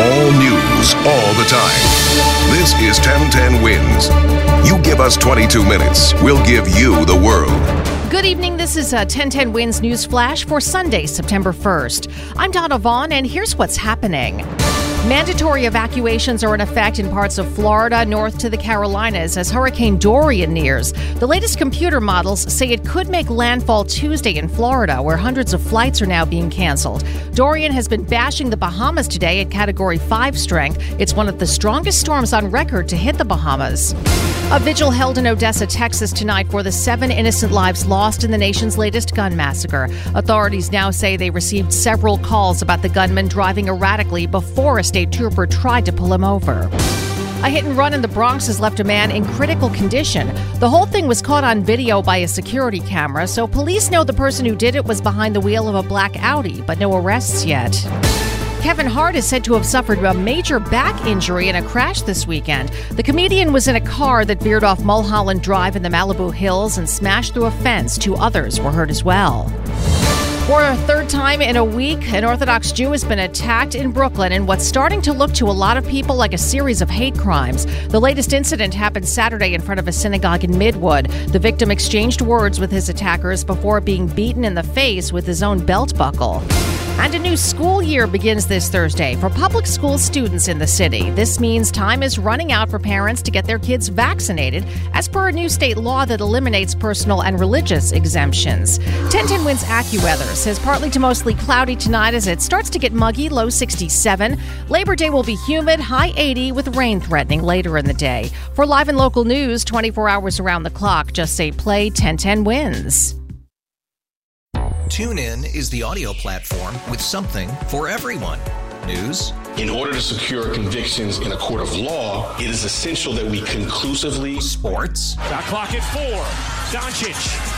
All news, all the time. This is 1010 Wins. You give us 22 minutes, we'll give you the world. Good evening. This is uh, a 1010 Wins News Flash for Sunday, September 1st. I'm Donna Vaughn, and here's what's happening. Mandatory evacuations are in effect in parts of Florida north to the Carolinas as Hurricane Dorian nears. The latest computer models say it could make landfall Tuesday in Florida, where hundreds of flights are now being canceled. Dorian has been bashing the Bahamas today at Category 5 strength. It's one of the strongest storms on record to hit the Bahamas. A vigil held in Odessa, Texas tonight for the seven innocent lives lost in the nation's latest gun massacre. Authorities now say they received several calls about the gunman driving erratically before a state trooper tried to pull him over. A hit and run in the Bronx has left a man in critical condition. The whole thing was caught on video by a security camera, so police know the person who did it was behind the wheel of a black Audi, but no arrests yet. Kevin Hart is said to have suffered a major back injury in a crash this weekend. The comedian was in a car that veered off Mulholland Drive in the Malibu Hills and smashed through a fence. Two others were hurt as well. For a third time in a week, an Orthodox Jew has been attacked in Brooklyn in what's starting to look to a lot of people like a series of hate crimes. The latest incident happened Saturday in front of a synagogue in Midwood. The victim exchanged words with his attackers before being beaten in the face with his own belt buckle. And a new school year begins this Thursday for public school students in the city. This means time is running out for parents to get their kids vaccinated, as per a new state law that eliminates personal and religious exemptions. 1010 Wins AccuWeather says partly to mostly cloudy tonight as it starts to get muggy, low 67. Labor Day will be humid, high 80, with rain threatening later in the day. For live and local news 24 hours around the clock, just say play 1010 Wins. TuneIn is the audio platform with something for everyone. News. In order to secure convictions in a court of law, it is essential that we conclusively. Sports. Got clock at four. Doncic.